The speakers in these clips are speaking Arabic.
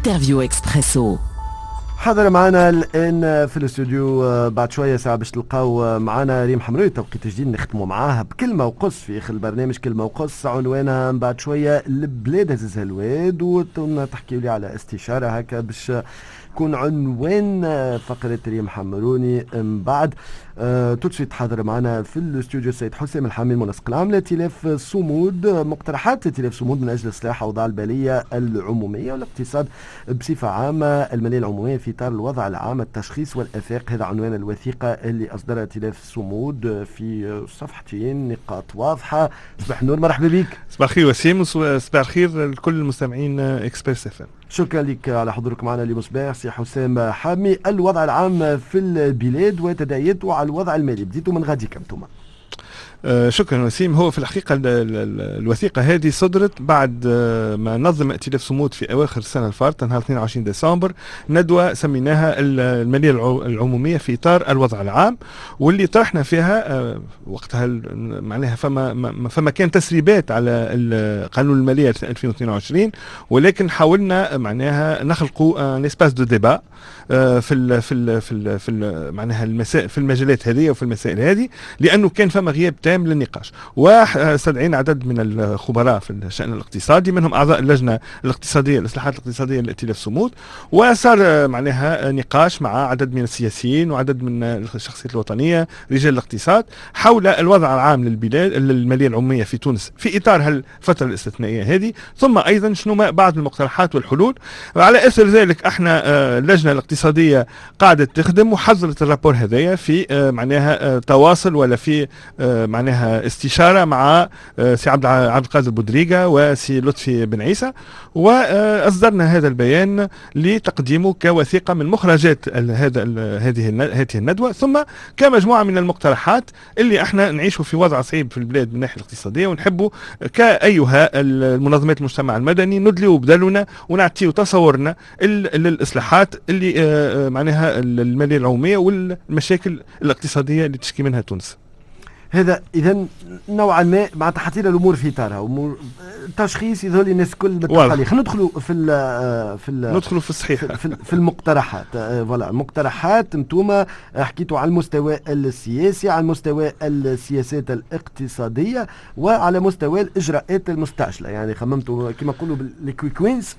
interview Expresso حاضر معنا الآن في الاستوديو آه، بعد شوية ساعة باش تلقاو آه، معنا ريم حمروني توقيت جديد نختموا معاها بكلمه وقص في آخر البرنامج كلمه وقص عنوانها بعد شوية البلاد هززها الواد وتحكيوا لي على استشارة هكا باش تكون عنوان آه، فقرة ريم حمروني من بعد آه توت حاضر معنا في الاستوديو السيد حسام الحامي المنسق. العام لائتلاف صمود مقترحات ائتلاف صمود من أجل اصلاح أوضاع المالية العمومية والاقتصاد بصفة عامة. الماليه العمومية في إطار الوضع العام التشخيص والافاق هذا عنوان الوثيقة اللي أصدرها ائتلاف صمود في صفحتين نقاط واضحة. صباح النور مرحبا بك. صباح الخير وسيم وصباح الخير لكل المستمعين إكسبريس FM شكرا لك على حضورك معنا لمصباح سي حسام حامي الوضع العام في البلاد وتداعياته على الوضع المالي بديتوا من غادي كم آه شكرا وسيم. هو في الحقيقة ال ال ال الوثيقة هذه صدرت بعد آه ما نظم ائتلاف صمود في أواخر السنة الفارطة نهار 22 ديسمبر ندوة سميناها المالية العمومية في إطار الوضع العام واللي طرحنا فيها آه وقتها معناها فما فما كان تسريبات على قانون المالية 2022 ولكن حاولنا معناها نخلقوا un espace de débat في ال في ال في ال في معناها في المجالات هذه وفي المسائل هذه لأنه كان فما غياب تام للنقاش. واستدعينا عدد من الخبراء في الشأن الاقتصادي منهم أعضاء اللجنة الاقتصادية الإصلاحات الاقتصادية لائتلاف صمود وصار معناها نقاش مع عدد من السياسيين وعدد من الشخصيات الوطنية رجال الاقتصاد حول الوضع العام للبلاد الماليه العمومية في تونس في إطار هالفترة الاستثنائية هذه. ثم أيضا شنو بعض المقترحات والحلول. وعلى أثر ذلك إحنا اللجنة الاقتصادية قاعدة تخدم وحضرت الرابور هذايا في معناها تواصل ولا في معناها استشارة مع آه، سي عبد عبد القادر بودريقة وسي لطفي بن عيسى وأصدرنا هذا البيان لتقديمه كوثيقة من مخرجات هذا هذه هذه الندوة. ثم كمجموعة من المقترحات اللي إحنا نعيشوا في وضع صعيب في البلاد من الناحيه الاقتصادية ونحبوا كأيها المنظمات المجتمع المدني ندلوا بدلنا ونعطيوا تصورنا للإصلاحات اللي آه، آه، معناها المالية العمومية والمشاكل الاقتصادية اللي تشكي منها تونس. هذا اذا نوعا ما مع تحطينا الأمور في اطارها تشخيص يظهر لي الناس الكل بالتقاليد خلينا ندخلوا في ال في ال ندخلوا في الصحيح. في, في المقترحات. آه، voilà. المقترحات أنتم حكيتوا على المستوى السياسي على مستوى السياسات الاقتصادية وعلى مستوى الإجراءات المستعجلة. يعني خممتوا كما نقولوا بال quick wins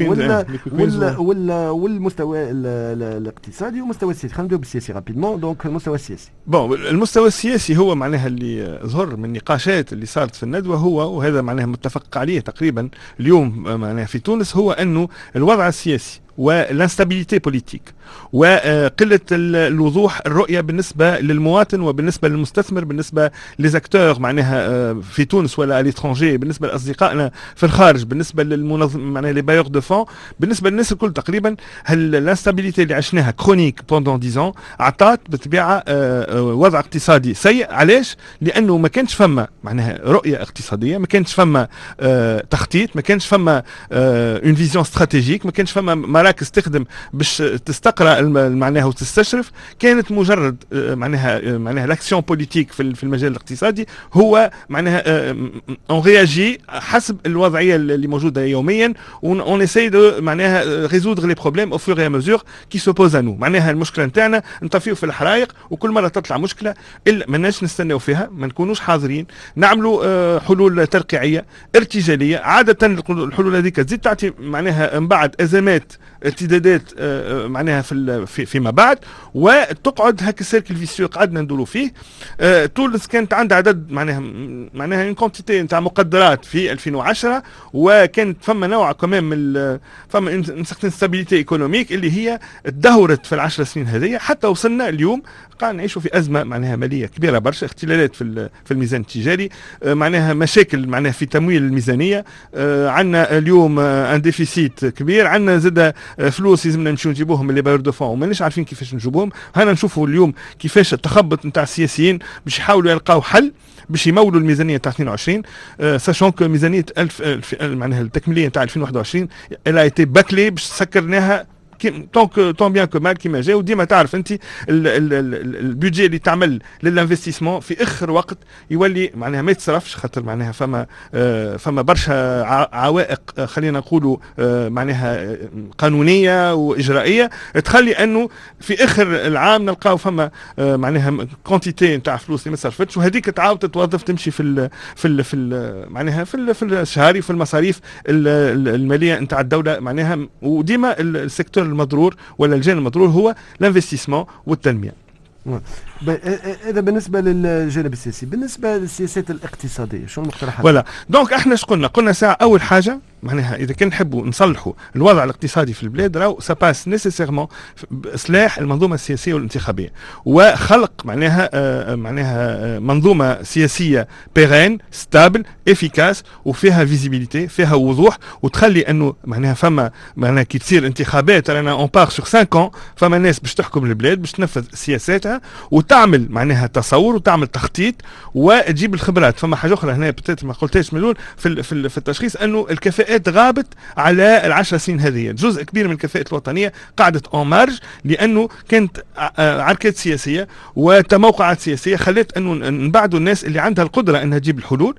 ولا ولا ولا والمستوى الاقتصادي والمستوى السياسي. خلينا نبداو بالسياسي rapidement donc المستوى السياسي. bon المستوى السياسي هو معناها اللي ظهر من النقاشات اللي صارت في الندوة هو وهذا معناها متفق عليه تقريبا اليوم معناها في تونس هو أنه الوضع السياسي وال instabilité politique وقلة الوضوح الرؤية بالنسبة للمواطن وبالنسبة للمستثمر بالنسبة les acteurs معناها آه، في تونس ولا à l'étranger بالنسبة لأصدقائنا في الخارج بالنسبة للمنظم معناها les bailleurs de fonds بالنسبة للناس الكل تقريبا ال instabilité اللي عشناها chronique pendant dix ans عطات بالطبيعه آه، آه، وضع اقتصادي سيء علاش؟ لأنه ما كانش فما معناها رؤية اقتصادية ما كانش فما تخطيط ما كانش فما une vision stratégique ما كانش فما مراكز تخدم باش تستقرأ معناها وتستشرف كانت مجرد آه، معناها آه، معناها l'action politique في المجال الاقتصادي هو معناها on réagit حسب الوضعية اللي موجودة يوميا on essaye de معناها résoudre les problèmes au fur et à mesure qu'ils se posent, non معناها المشكلة نتاعنا نطفيو في الحرائق وكل مرة تطلع مشكلة إلا ماناش نستناو فيها ما نكونوش حاضرين. نعملوا آه، حلول ترقيعية ارتجالية عادة الحلول هذيك تزيد تعطي معناها من بعد أزمات ارتدادات آه، آه، معناها في فيما بعد وتقعد هكا ال cercle vicieux قعدنا ندوروا فيه. آه، تونس كانت عندها عدد معناها معناها une quantité نتاع مقدرات في 2010 وكانت فما نوع كمان من فما une stabilité économique اللي هي تدهورت في العشر سنين هذه حتى وصلنا اليوم قاعد نعيشوا في أزمة معناها مالية كبيرة برشا اختلالات في في الميزان التجاري معناها مشاكل معناها في تمويل الميزانية عندنا اليوم un déficit كبير عندنا زاد آه، فلوس لازمنا نمشيو نجيبوهم les bailleurs de fonds. ومانيش عارفين كيفاش نجيبوهم. هنا نشوفوا اليوم كيفاش التخبط نتاع السياسيين باش يحاولوا يلقاو حل باش يمولوا الميزانية تاع 22 sachant que ميزانية 1000 معناها التكميلية تاع 2021 elle a été bâclée باش سكرناها tant bien que mal كيما جا وديما تعرف انت ال budget اللي تعمل لل investissement في آخر وقت يولي معناها ما يتصرفش خاطر معناها فما آه فما برشا عوائق آه، خلينا نقولوا آه معناها قانونية وإجرائية تخلي أنه في آخر العام نلقاو فما معناها quantité نتاع فلوس اللي ما صرفتش وهذيك تعاود تتوظف تمشي في ال في ال في ال معناها في ال في الشهري في المصاريف المالية نتاع الدولة معناها. وديما ال secteur المضرور ولا الجانب المضرور هو ال investissement والتنمية. هذا بالنسبة للجانب السياسي بالنسبة للسياسات الاقتصادية شو المقترحات ولا. donc إحنا إيش قلنا؟ قلنا ساعة أول حاجة معناها إذا كان نحبوا نصلحوا الوضع الاقتصادي في البلاد راهو ça passe nécessairement بإصلاح المنظومة السياسية والانتخابية. وخلق معناها آه معناها آه منظومة سياسية pérenne, stable, efficace وفيها visibilité فيها وضوح وتخلي إنه معناها فما معناها كي تصير انتخابات رانا on part sur 5 ans فما ناس باش تحكم البلاد باش تنفذ سياساتها وتعمل معناها تصور وتعمل تخطيط وتجيب الخبرات. فما حاجة أخرى هنا peut-être ما قلتهاش من الأول في, في, في التشخيص أنه الكفاءات غابت على العشر سنين هذه. جزء كبير من الكفاءات الوطنية قعدت en marge لأنه كانت عركات سياسية وتموقعات سياسية خلت أنه نبعدوا الناس اللي عندها القدرة إنها تجيب الحلول.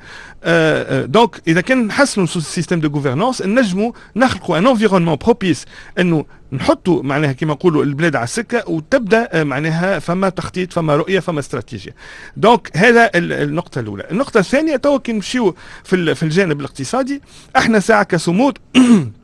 donc إذا كان نحسنوا ال système de gouvernance نجموا نخلقوا un environnement propice أنه نحطوا معناها كما نقولوا البلاد على السكة وتبدأ آه، معناها فما تخطيط فما رؤية فما استراتيجية. donc هذا النقطة الأولى. النقطة الثانية تو كي نمشيو في الجانب الاقتصادي إحنا ساعة كصمود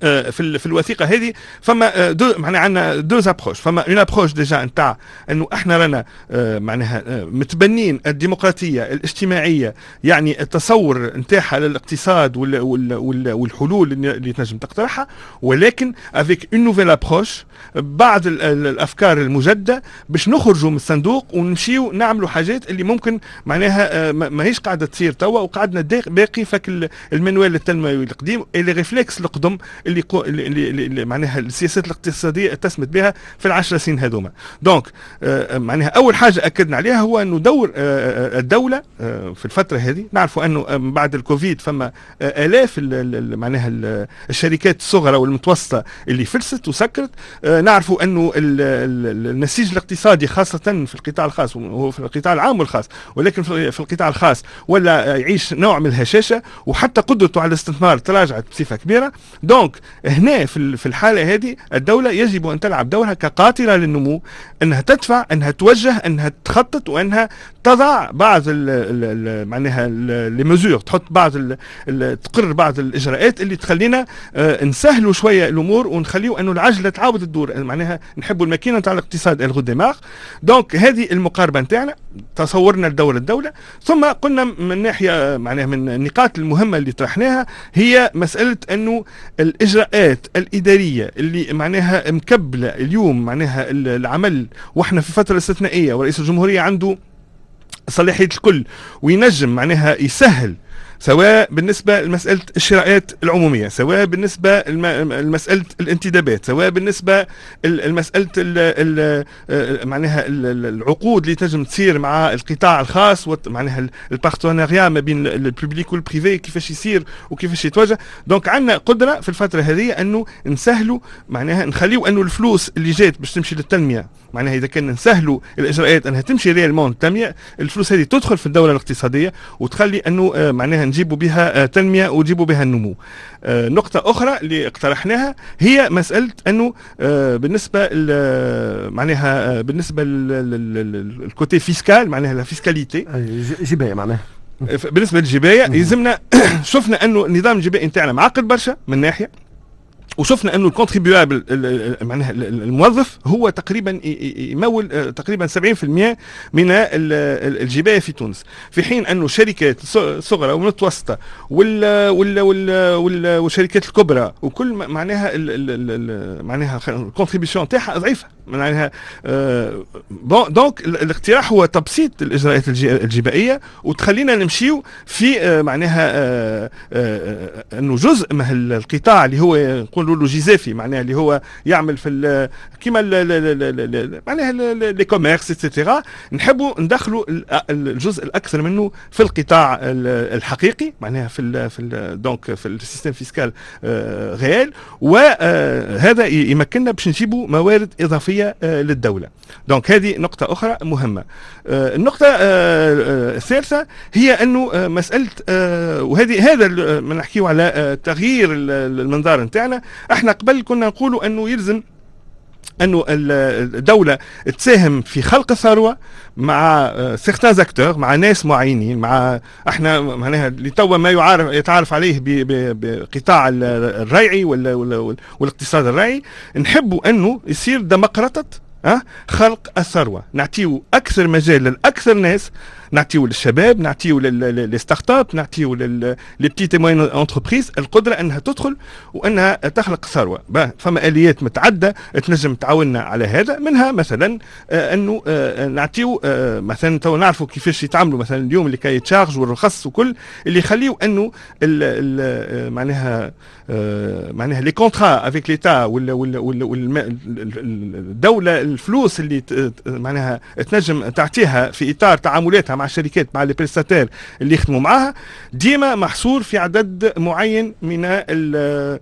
في في الوثيقة هذه. فما deux معناها عندنا deux approches فما une approche déjà نتاع أنه إحنا رانا آه، معناها متبنين الديمقراطية الاجتماعية يعني التصور نتاعها للاقتصاد والحلول اللي تنجم تقترحها. ولكن avec une nouvelle approche بعض الأفكار المجددة باش نخرجوا من الصندوق ونمشيو نعملوا حاجات اللي ممكن معناها ماهيش قاعدة تصير توا وقعدنا باقي فك المنوال التنموي القديم. اللي réflexes القدم اللي, قو... اللي, اللي معناها السياسات الاقتصادية اتسمت بها في العشر سنين هذوما. donc آه معناها أول حاجة أكدنا عليها هو أنه دور آه, آه، الدولة آه في الفترة هذه نعرفوا أنه آه، بعد الكوفيد فما آه آلاف معناها الشركات الصغرى والمتوسطة اللي فلست وسكرت. آه نعرفوا أنه النسيج الاقتصادي خاصة في القطاع الخاص وهو في القطاع العام والخاص ولكن في القطاع الخاص ولا يعيش نوع من الهشاشة وحتى قدرته على الاستثمار تراجعت بصفة كبيرة. donc donc هنا في الحالة هذه الدولة يجب أن تلعب دورها كقاطرة للنمو إنها تدفع إنها توجه إنها تخطط وإنها تضع بعض معناها لي مزور تحط بعض تقرر بعض الإجراءات اللي تخلينا آه، نسهلوا شوية الأمور ونخليو أنه العجلة تعاود تدور معناها نحبوا الماكينة نتاع الاقتصاد الغو ديماغ دونك هذه المقاربة نتاعنا تصورنا لدور الدولة. ثم قلنا من ناحية معناها من النقاط المهمة اللي طرحناها هي مسألة أنه الإجراءات الإدارية اللي معناها مكبلة اليوم معناها العمل. وإحنا في فترة استثنائية ورئيس الجمهورية عنده صلاحية الكل وينجم معناها يسهل سواء بالنسبة لمسألة الشراءات العمومية سواء بالنسبة لمسألة الانتدابات سواء بالنسبة لمسألة معناها العقود اللي تنجم تصير مع القطاع الخاص معناها ال partenariat ما بين ال public وال privé كيفاش يصير وكيفاش يتوجه donc عندنا قدرة في الفترة هذه أنه نسهلوا معناها نخليو أنه الفلوس اللي جات باش تمشي للتنمية معناها إذا كان نسهلوا الإجراءات أنها تمشي réellement التنمية الفلوس هذه تدخل في الدورة الاقتصادية وتخلي أنه آه، معناها نجيبوا بها آه، تنمية ونجيبوا بها النمو. آه، نقطة أخرى اللي اقترحناها هي مسألة أنه آه، بالنسبة معناها بالنسبة لل côté fiscal معناها la fiscalité جباية معناها. بالنسبة للجباية يلزمنا شفنا أنه النظام الجبائي نتاعنا معقد برشا من ناحية. وشفنا انه ال contribuable معناها الموظف هو تقريبا يمول آه، تقريبا 70% من الجباية في تونس. في حين انه الشركات الصغرى والمتوسطة وال وال وال والشركات الكبرى وكل معناها معناها ال contribution تاعها ضعيفة. معناها donc الاقتراح هو تبسيط الإجراءات الجبائية وتخلينا نمشيو في معناها أنه جزء من القطاع اللي هو نقولوا له chez eux في معناها اللي هو يعمل في كيما معناها les commerces et cetera. نحبوا ندخلوا الجزء الأكثر منه في القطاع الحقيقي معناها في في donc في ال système fiscal réel وهذا يمكننا باش نجيبوا موارد إضافية للدولة. donc هذه نقطة أخرى مهمة. النقطة الثالثة هي أنه مسألة وهذه هذا ما نحكيه على تغيير المنظار نتاعنا. إحنا قبل كنا نقولوا أنه يلزم أنه الدولة تساهم في خلق الثروة مع سيغتان زاكتور مع ناس معينين مع إحنا معناها اللي توا ما يعرف يتعرف عليه بقطاع الريعي والاقتصاد الريعي نحبوا أنه يصير ديمقراطة أه؟ خلق الثروة نعطيو أكثر مجال لاكثر ناس نعطيو للشباب نعطيو لل start-up نعطيو ل les petites moyennes entreprises القدرة إنها تدخل وإنها تخلق ثروة. فما آليات متعددة تنجم تعاوننا على هذا منها مثلا آه أنه آه نعطيو آه مثلا تو نعرفوا كيفاش يتعاملوا مثلا اليوم les cahiers des charges والرخص وكل اللي يخليو أنه معناها معناها les contrats avec l'État ولا ولا ولا الدولة الفلوس اللي معناها تنجم تعطيها في إطار تعاملاتها مع الشركات مع les prestataires اللي يخدموا معاها. ديما محصور في عدد معين من ال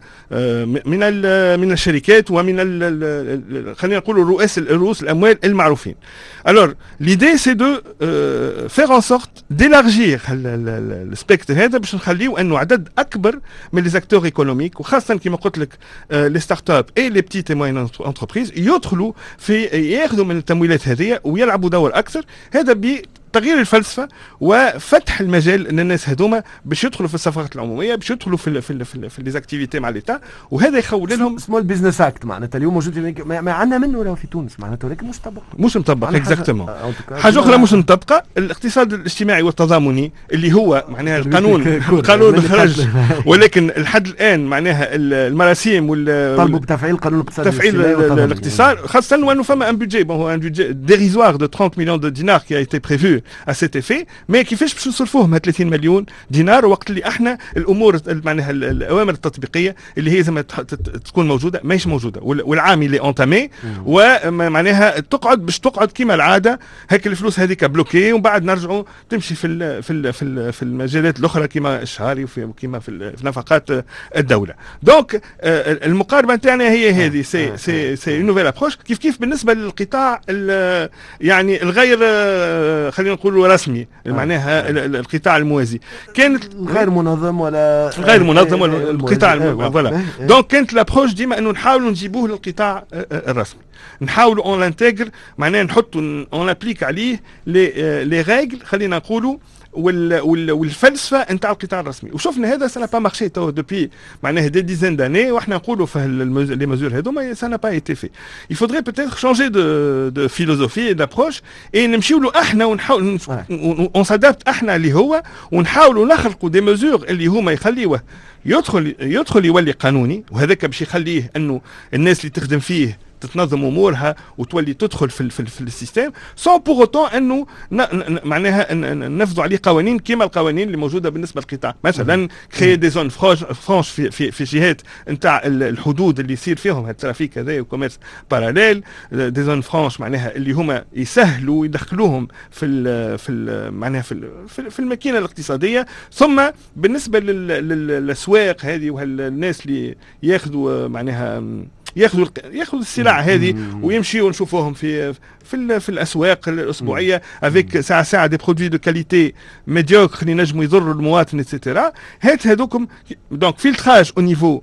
من ال من الشركات ومن خلينا نقولوا رؤوس رؤوس الأموال المعروفين. alors l'idée c'est de faire en sorte d'élargir le spectre هذا باش نخليو أنه عدد أكبر من les acteurs économiques وخاصة كما قلت لك les start-up et les petites moyennes entreprises يدخلوا في ياخذوا من التمويلات هذه ويلعبوا دور أكثر. هذا تغيير الفلسفة وفتح المجال للناس هذوما باش يدخلوا في الصفقات العمومية باش يدخلوا في ال في ال في, ال في les activités مع l'État وهذا يخول لهم Small Business Act معناتها. اليوم موجود ما, ما عندنا منه loi في تونس معناتها ولكن مش مطبق مش مطبق exactement حاجة, حاجة أخرى مش مطبقة الاقتصاد الاجتماعي والتضامني اللي هو معناها القانون القانون خرج ولكن لحد الآن معناها المراسيم وال طلبوا بتفعيل القانون الاقتصادي تفعيل الاقتصاد خاصة وأنه فما ان بودجي هو ان بودجي ديريزوار دو 30 مليون دينار qui a été prévu à cet effet ما كيفاش باش نصرفوهم 30 مليون دينار وقت اللي أحنا الأمور معناها الأوامر التطبيقية اللي هي زي تكون موجودة ماهيش موجودة والعام اللي اونتامي ومعناها تقعد باش تقعد كما العادة هيك الفلوس هذيك بلوكي ومن بعد نرجعوا تمشي في ال في ال في, ال في المجالات الأخرى كما الشهري وفي كما في, في نفقات الدولة. donc المقاربة نتاعنا هي هذه c'est c'est cette nouvelle approche كيف كيف بالنسبة للقطاع يعني الغير خلينا نقولوا رسمي معناها القطاع الموازي. كانت غير منظم ولا غير منظم ولا القطاع voilà. donc كانت l'approche ديما إنه نحاولوا نجيبوه للقطاع الرسمي. نحاولوا on l'intègre معناها نحطوا on applique عليه les les règles خلينا نقولوا وال وال والفلسفة نتاع القطاع الرسمي. وشفنا هذا ça a pas marché depuis معناها des dizaines d'années وحنا نقولوا في les mesures هذوما ça a pas été fait il faudrait peut-être changer de de philosophie d'approche et نمشيو له إحنا ونحاول on s'adapte إحنا اللي هو ونحاولوا نخلقوا des mesures اللي هما يخليوه. يدخل يدخل يولي قانوني وهذاك باش يخليه إنه الناس اللي تخدم فيه تتنظم أمورها وتولي تدخل في في, في ال système sans pour autant إنه معناها نفذوا عليه قوانين كما القوانين اللي موجودة بالنسبة للقطاع. مثلا créer des zones franches في, في, في جهات نتاع الحدود اللي يصير فيهم ال trafic هذا و commerce parallèle des zones franches معناها اللي هما يسهلوا يدخلوهم في ال في ال معناها في ال في الماكينة الاقتصادية. ثم بالنسبة للأسواق هذه والناس اللي ياخذوا معناها ياخذوا ياخذوا السلع هذه ويمشيوا نشوفوهم في في, في الأسواق الأسبوعية avec ساعه ساعه des produits de qualité médiocre اللي نجموا يضروا المواطن et cetera هات هذوكم donc filtrage au niveau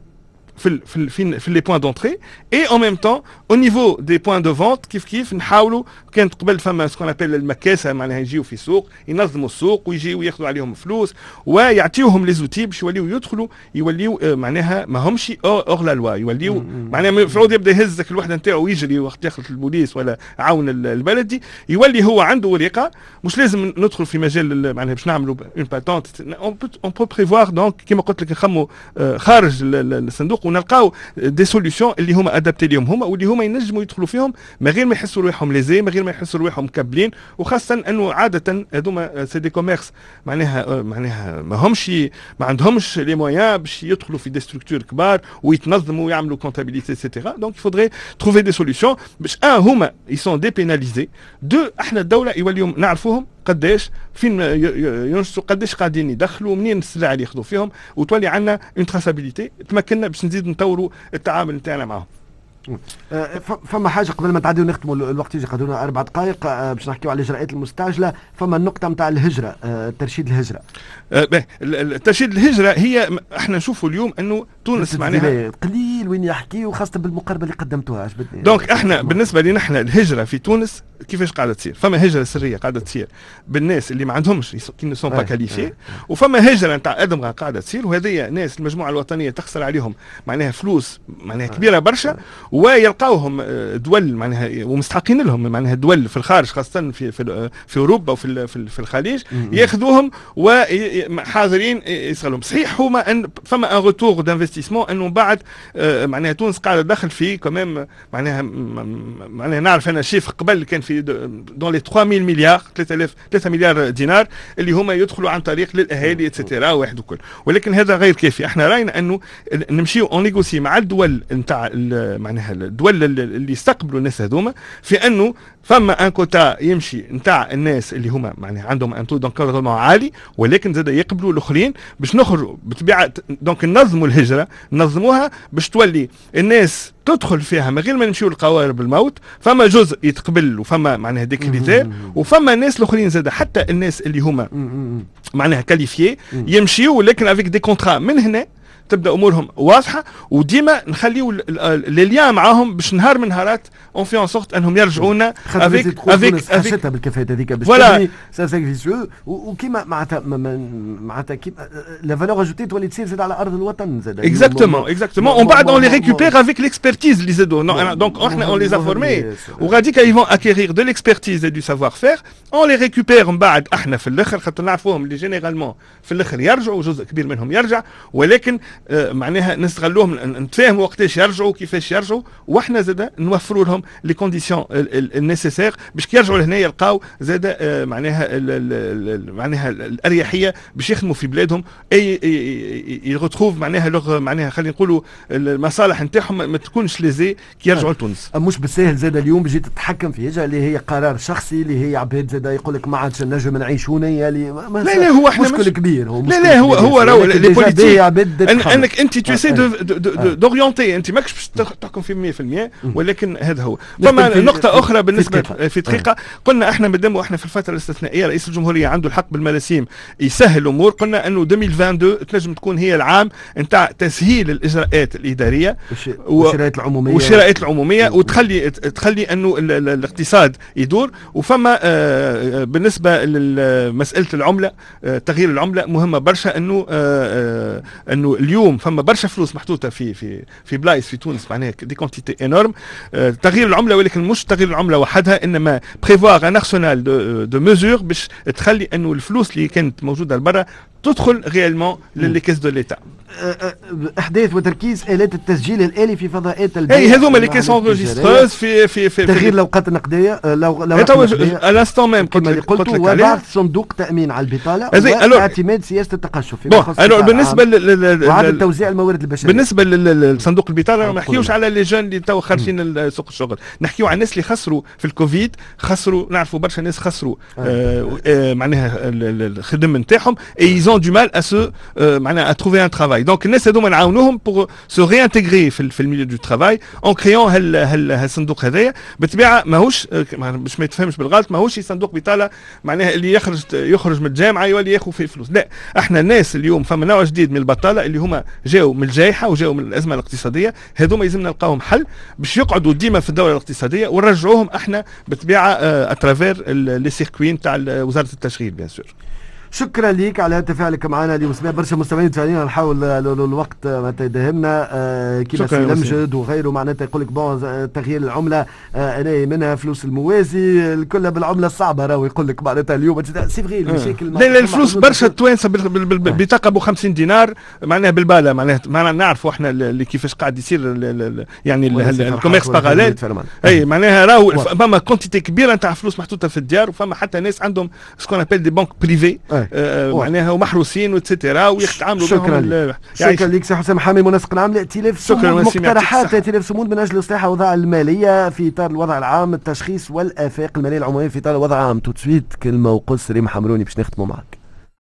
في في في, في les points d'entrée et en même temps au niveau des points de vente كيف كيف نحاولوا كانت قبل فما ce qu'on appelle المكاسه معناها يجيو في السوق ينظموا السوق ويجيو ياخذوا عليهم فلوس ويعطيوهم les outils باش يوليو يدخلوا يوليو معناها ما همش اور لا لوا يوليو معناها المفروض يبدا يهزك الوحده نتاعو ويجري وقت ياخذ البوليس ولا عون البلدي يولي هو عنده ورقه مش لازم ندخل في مجال معناها باش نعملوا une patente on peut prévoir donc كيما قلت لك نخموا خارج الصندوق ونلقاو des solutions اللي هما adaptées ليهم. هما واللي هما ينجموا يدخلوا فيهم من غير ما يحسوا روحهم lésés من غير ما يحسوا روحهم مكبلين وخاصة أنه عادة هذوما c'est des commerces معناها معناها ما همش ما عندهمش les moyens باش يدخلوا في des structures كبار ويتنظموا ويعملوا comptabilité et cetera donc il faudrait trouver des solutions باش ان هما ils sont dépénalisés donc أحنا الدولة يوليو نعرفوهم قداش فين ينشطوا قداش قاعدين يدخلوا منين السلع اللي ياخذوا فيهم وتولي عندنا une traçabilité تمكننا باش نزيد نطوروا التعامل نتاعنا معهم أه، فما حاجة قبل ما تعديو نختموا الوقت يجي قدرونا أربع دقائق أه، باش نحكيو على الاجراءات المستعجلة. فما النقطة نتاع الهجرة أه، ترشيد الهجرة. ترشيد الهجرة هي إحنا نشوفوا اليوم إنه تونس معناها قليل وين يحكي وخاصه بالمقاربة اللي قدمتوها عجبتني. donc إحنا بالنسبة لنا إحنا الهجرة في تونس كيفاش قاعدة تصير؟ فما هجرة سرية قاعدة تصير بالناس اللي ما عندهمش qui ne sont pas qualifiés وفما هجرة نتاع أدمغة قاعدة تصير وهذه ناس المجموعة الوطنية تخسر عليهم معناها فلوس معناها كبيرة برشا ويلقاوهم آه، دول معناها ومستحقين لهم معناها دول في الخارج خاصة في في, في أوروبا وفي في الخليج ياخذوهم وحاضرين يسغلهم صحيح هما أن فما un retour d'investissement أنه بعد آه، معناها تونس قاعدة تدخل في كمان معناها معناها نعرف un chiffre قبل كان في dans les 3000 مليار 3000 3 مليار دينار اللي هما يدخلوا عن طريق للأهالي et cetera واحد وكل. ولكن هذا غير كافي. إحنا رأينا أنه نمشيو on négocie مع الدول نتاع معناها الدول اللي يستقبلوا الناس هذوما في أنه فما un quota يمشي نتاع الناس اللي هما معناها عندهم un taux d'encadrement عالي ولكن زاد يقبلوا الآخرين باش نخرجوا بطبيعه donc ننظموا الهجرة ننظموها باش تولي الناس تدخل فيها من غير ما نمشيو لقوارب الموت فما جزء يتقبل وفما معناها des critères وفما ناس الآخرين زاد حتى الناس اللي هما معناها qualifiés يمشيو ولكن avec des contrats من هنا تبدأ أمورهم واضحة وديما نخليو les liens معاهم باش نهار من نهارات on fait en sorte أنهم يرجعونا avec avec حسيتها بالكفاءات هذيك باش voilà وكيما معناتها معناتها كيما la valeur ajoutée تولي تصير زاد على أرض الوطن زاد. exactement exactement ومن بعد on les récupère avec l'expertise اللي زادوا donc إحنا on les forme وغاديك ils vont acquérir de l'expertise du savoir-faire on les récupère من بعد إحنا في الآخر خاطر نعرفوهم اللي généralement في الآخر يرجعوا جزء كبير منهم يرجع ولكن آه، معناها نستغلوهم نتفاهموا وقتاش يرجعوا كيفاش يرجعوا وإحنا زاد نوفروا لهم les conditions nécessaires باش يرجعوا لهنا يلقاو زاد آه، معناها معناها الأريحية باش يخدموا في بلادهم اي يغتروف معناها leurs معناها خلينا نقولوا المصالح نتاعهم ما تكونش lésées كي يرجعوا لتونس. مش بالساهل زاد اليوم بجي تتحكم في هجرة اللي هي قرار شخصي اللي هي عباد زاد يقول لك ما عادش نجم نعيش هنا لا لا هو إحنا مشكل كبير هو لا لا هو هو راهو les politiques إنك أنت tu essaies d'orienter أنت ماكش باش تحكم في 100% ولكن هذا هو. فما نقطة أخرى بالنسبة في دقيقة. قلنا إحنا مادام إحنا في الفترة الاستثنائية رئيس الجمهورية عنده الحق بالمراسيم يسهل الأمور. قلنا إنه 2022 تنجم تكون هي العام نتاع تسهيل الإجراءات الإدارية والشراءات العمومية. والشراءات العمومية وتخلي تخلي إنه الاقتصاد يدور. وفما آه، بالنسبة لمساله العملة آه، تغيير العملة مهمة برشا إنه آه، إنه اليوم فما برشا فلوس محطوطة في في في بلايص في تونس معناها des quantités énormes تغيير العملة ولكن مش تغيير العملة وحدها إنما prévoir un arsenal de de mesures باش تخلي إنه الفلوس اللي كانت موجودة لبرا تدخل réellement ل les caisses de l'État أحداث وتركيز آلات التسجيل الآلي في فضاءات البيع et هذوما les caisses enregistreuses في في في تغيير الاوقات النقديه لو لو à l'instant même قلت لك قلت وبعث صندوق تأمين على البطالة واعتماد سياسة التقشف alors بالنسبة وعدم توزيع الموارد البشرية. بالنسبة للصندوق البطالة ما نحكيوش على les jeunes اللي تو خارجين سوق الشغل. نحكيو على الناس اللي خسروا في الكوفيد خسروا نعرفوا برشا ناس خسروا معناها الخدم نتاعهم et ils ont du mal à se معناها à trouver un travail donc الناس هذوما نعاونوهم pour se réintégrer في, في ال milieu de travail en créant هال هال هالصندوق هذايا بالطبيعه ماهوش باش ما يتفهمش بالغلط ماهوش صندوق بطاله معناها اللي يخرج يخرج من الجامعة يولي ياخذ فيه فلوس لا إحنا الناس اليوم فما نوع جديد من البطاله اللي هما جاوا من الجائحه وجاوا من الازمه الاقتصاديه هذوما يلزم نلقاهم حل باش يقعدوا ديما في الدولة الاقتصاديه ونرجعوهم إحنا بالطبيعه à travers les circuits نتاع وزاره التشغيل bien sûr شكرا ليك على تفاعلك معنا اليوم. سمع برشا مستمعين تفاعلين نحاول الوقت معناتها يدهمنا. آه كيما سي الامجد وغيره معناتها يقول لك bon تغيير العملة آه أنا منها فلوس الموازي الكل بالعملة الصعبة راهو يقول لك معناتها اليوم c'est vrai المشاكل لا لا الفلوس برشا التوانسه بطاقه ب 50 دينار معناها بالباله معناها معناها نعرفوا إحنا اللي كيفاش قاعد يصير يعني ال commerce parallèle أي معناها راهو فما quantité كبيرة نتاع فلوس محطوطة في الديار وفما حتى ناس عندهم ce qu'on appelle des banques privées معناها ومحروسين et cetera ويتعاملوا شكرا شكرا لك سي حسام حامي منسق العام لائتلاف شكرا مقترحات. ائتلاف صمود من أجل اصلاح الاوضاع المالية في اطار الوضع العام التشخيص والآفاق المالية العمومية في اطار الوضع العام. tout de suite كلمة وقص. ريم حمروني باش نختموا معك.